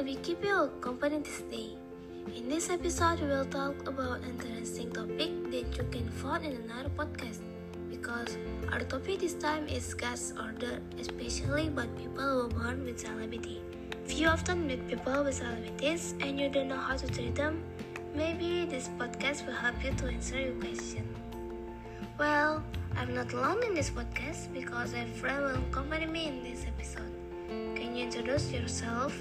will be keeping you company this day. In this episode, we will talk about an interesting topic that you can find in another podcast. Because our topic this time is God's order, especially about people who are born with celebrity. If you often meet people with celebrities and you don't know how to treat them, maybe this podcast will help you to answer your question. Well, I'm not alone in this podcast because a friend will accompany me in this episode. Introduce yourself?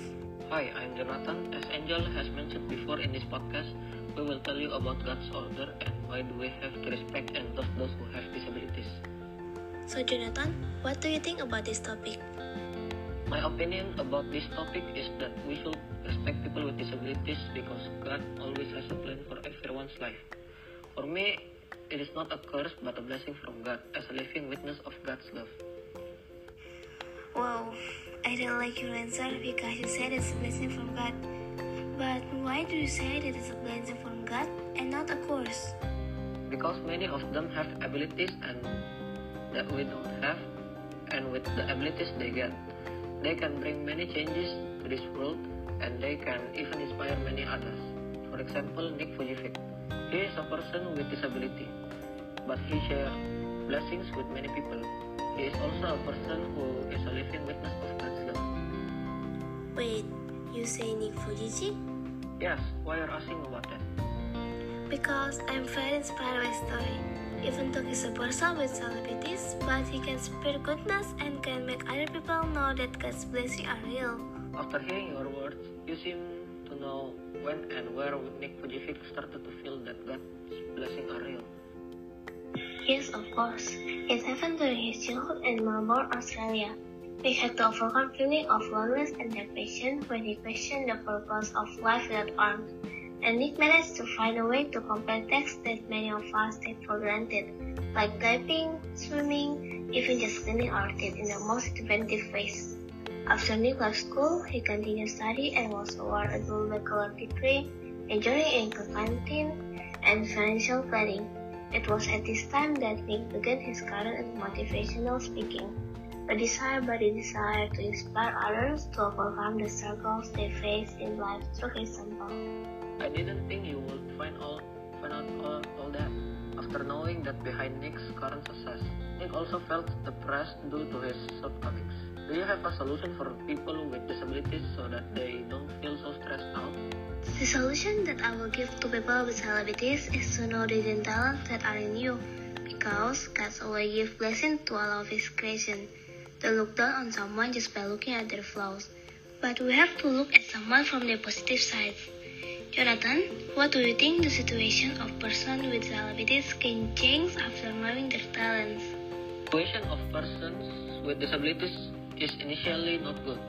Hi, I'm Jonathan. As Angel has mentioned before in this podcast, we will tell you about God's order and why do we have to respect and love those who have disabilities. So, Jonathan, what do you think about this topic? My opinion about this topic is that we should respect people with disabilities because God always has a plan for everyone's life. For me, it is not a curse but a blessing from God as a living witness of God's love. Wow, I don't like your answer because you said it's a blessing from God. But why do you say that it's a blessing from God and not a curse? Because many of them have abilities and that we don't have, and with the abilities they get, they can bring many changes to this world and they can even inspire many others. For example, Nick Vujicic. He is a person with disability, but he shares blessings with many people. He is also a person who is a living witness of God's love. Wait, you say Nick Vujicic? Yes, why are you asking about that? Because I'm very inspired by his story. Even though he's a person with disabilities, but he can spread goodness and can make other people know that God's blessings are real. After hearing your words, you seem to know when and where Nick Vujicic started to feel Of course. It happened during his childhood in Melbourne, Australia. He had to overcome feeling of loneliness and depression when he questioned the purpose of life without arms. And Nick managed to find a way to complete tasks that many of us take for granted, like typing, swimming, even just cleaning our teeth in the most inventive ways. After Nick left school, he continued study and was awarded a gold bachelor degree, in accounting and financial planning. It was at this time that Nick began his career in motivational speaking. A desire by the desire to inspire others to overcome the struggles they face in life through his example. I didn't think you would find all find out all, all that. After knowing that behind Nick's current success, Nick also felt depressed due to his shortcomings. Do you have a solution for people with disabilities so that they don't feel so stressed out? The solution that I will give to people with disabilities is to know the hidden talents that are in you, because God always gives blessing to all of His creation. Don't look down on someone just by looking at their flaws, but we have to look at someone from their positive side. Jonathan, what do you think the situation of person with disabilities can change after knowing their talents? Situation of persons with disabilities is initially not good,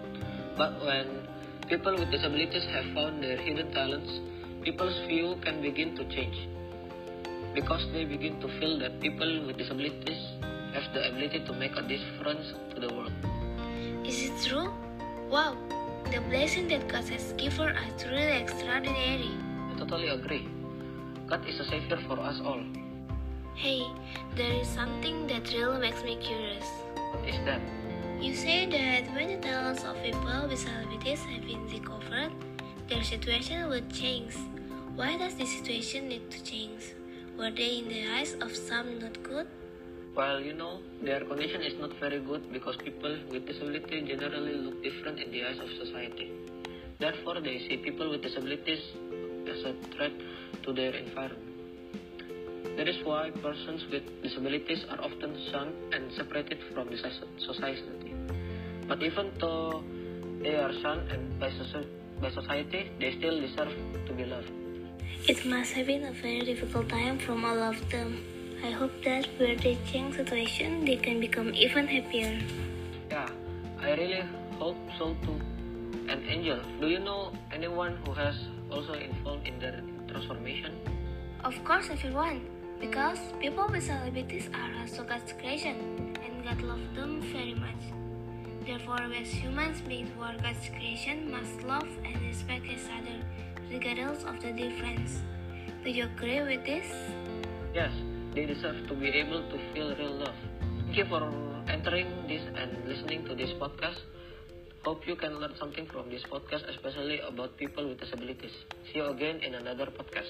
but when people with disabilities have found their hidden talents, people's view can begin to change. Because they begin to feel that people with disabilities have the ability to make a difference to the world. Is it true? Wow, the blessing that God has given us really extraordinary. I totally agree. God is a savior for us all. Hey, there is something that really makes me curious. What is that? You say that when the talents of people with disabilities have been discovered, their situation will change. Why does this situation need to change? Were they in the eyes of some not good? Well, you know, their condition is not very good because people with disability generally look different in the eyes of society. Therefore, they see people with disabilities as a threat to their environment. That is why persons with disabilities are often shunned and separated from the society. But even though they are shunned and by, by society, they still deserve to be loved. It must have been a very difficult time from all of them. I hope that where they change situation, they can become even happier. Yeah, I really hope so too. And Angel, do you know anyone who has also involved in their transformation? Of course, everyone. Because people with celebrities are also God's creation, and God loves them very much. Therefore, as humans being toward God's creation must love and respect each other, regardless of the difference. Do you agree with this? Yes, they deserve to be able to feel real love. Thank you for entering this and listening to this podcast. Hope you can learn something from this podcast, especially about people with disabilities. See you again in another podcast.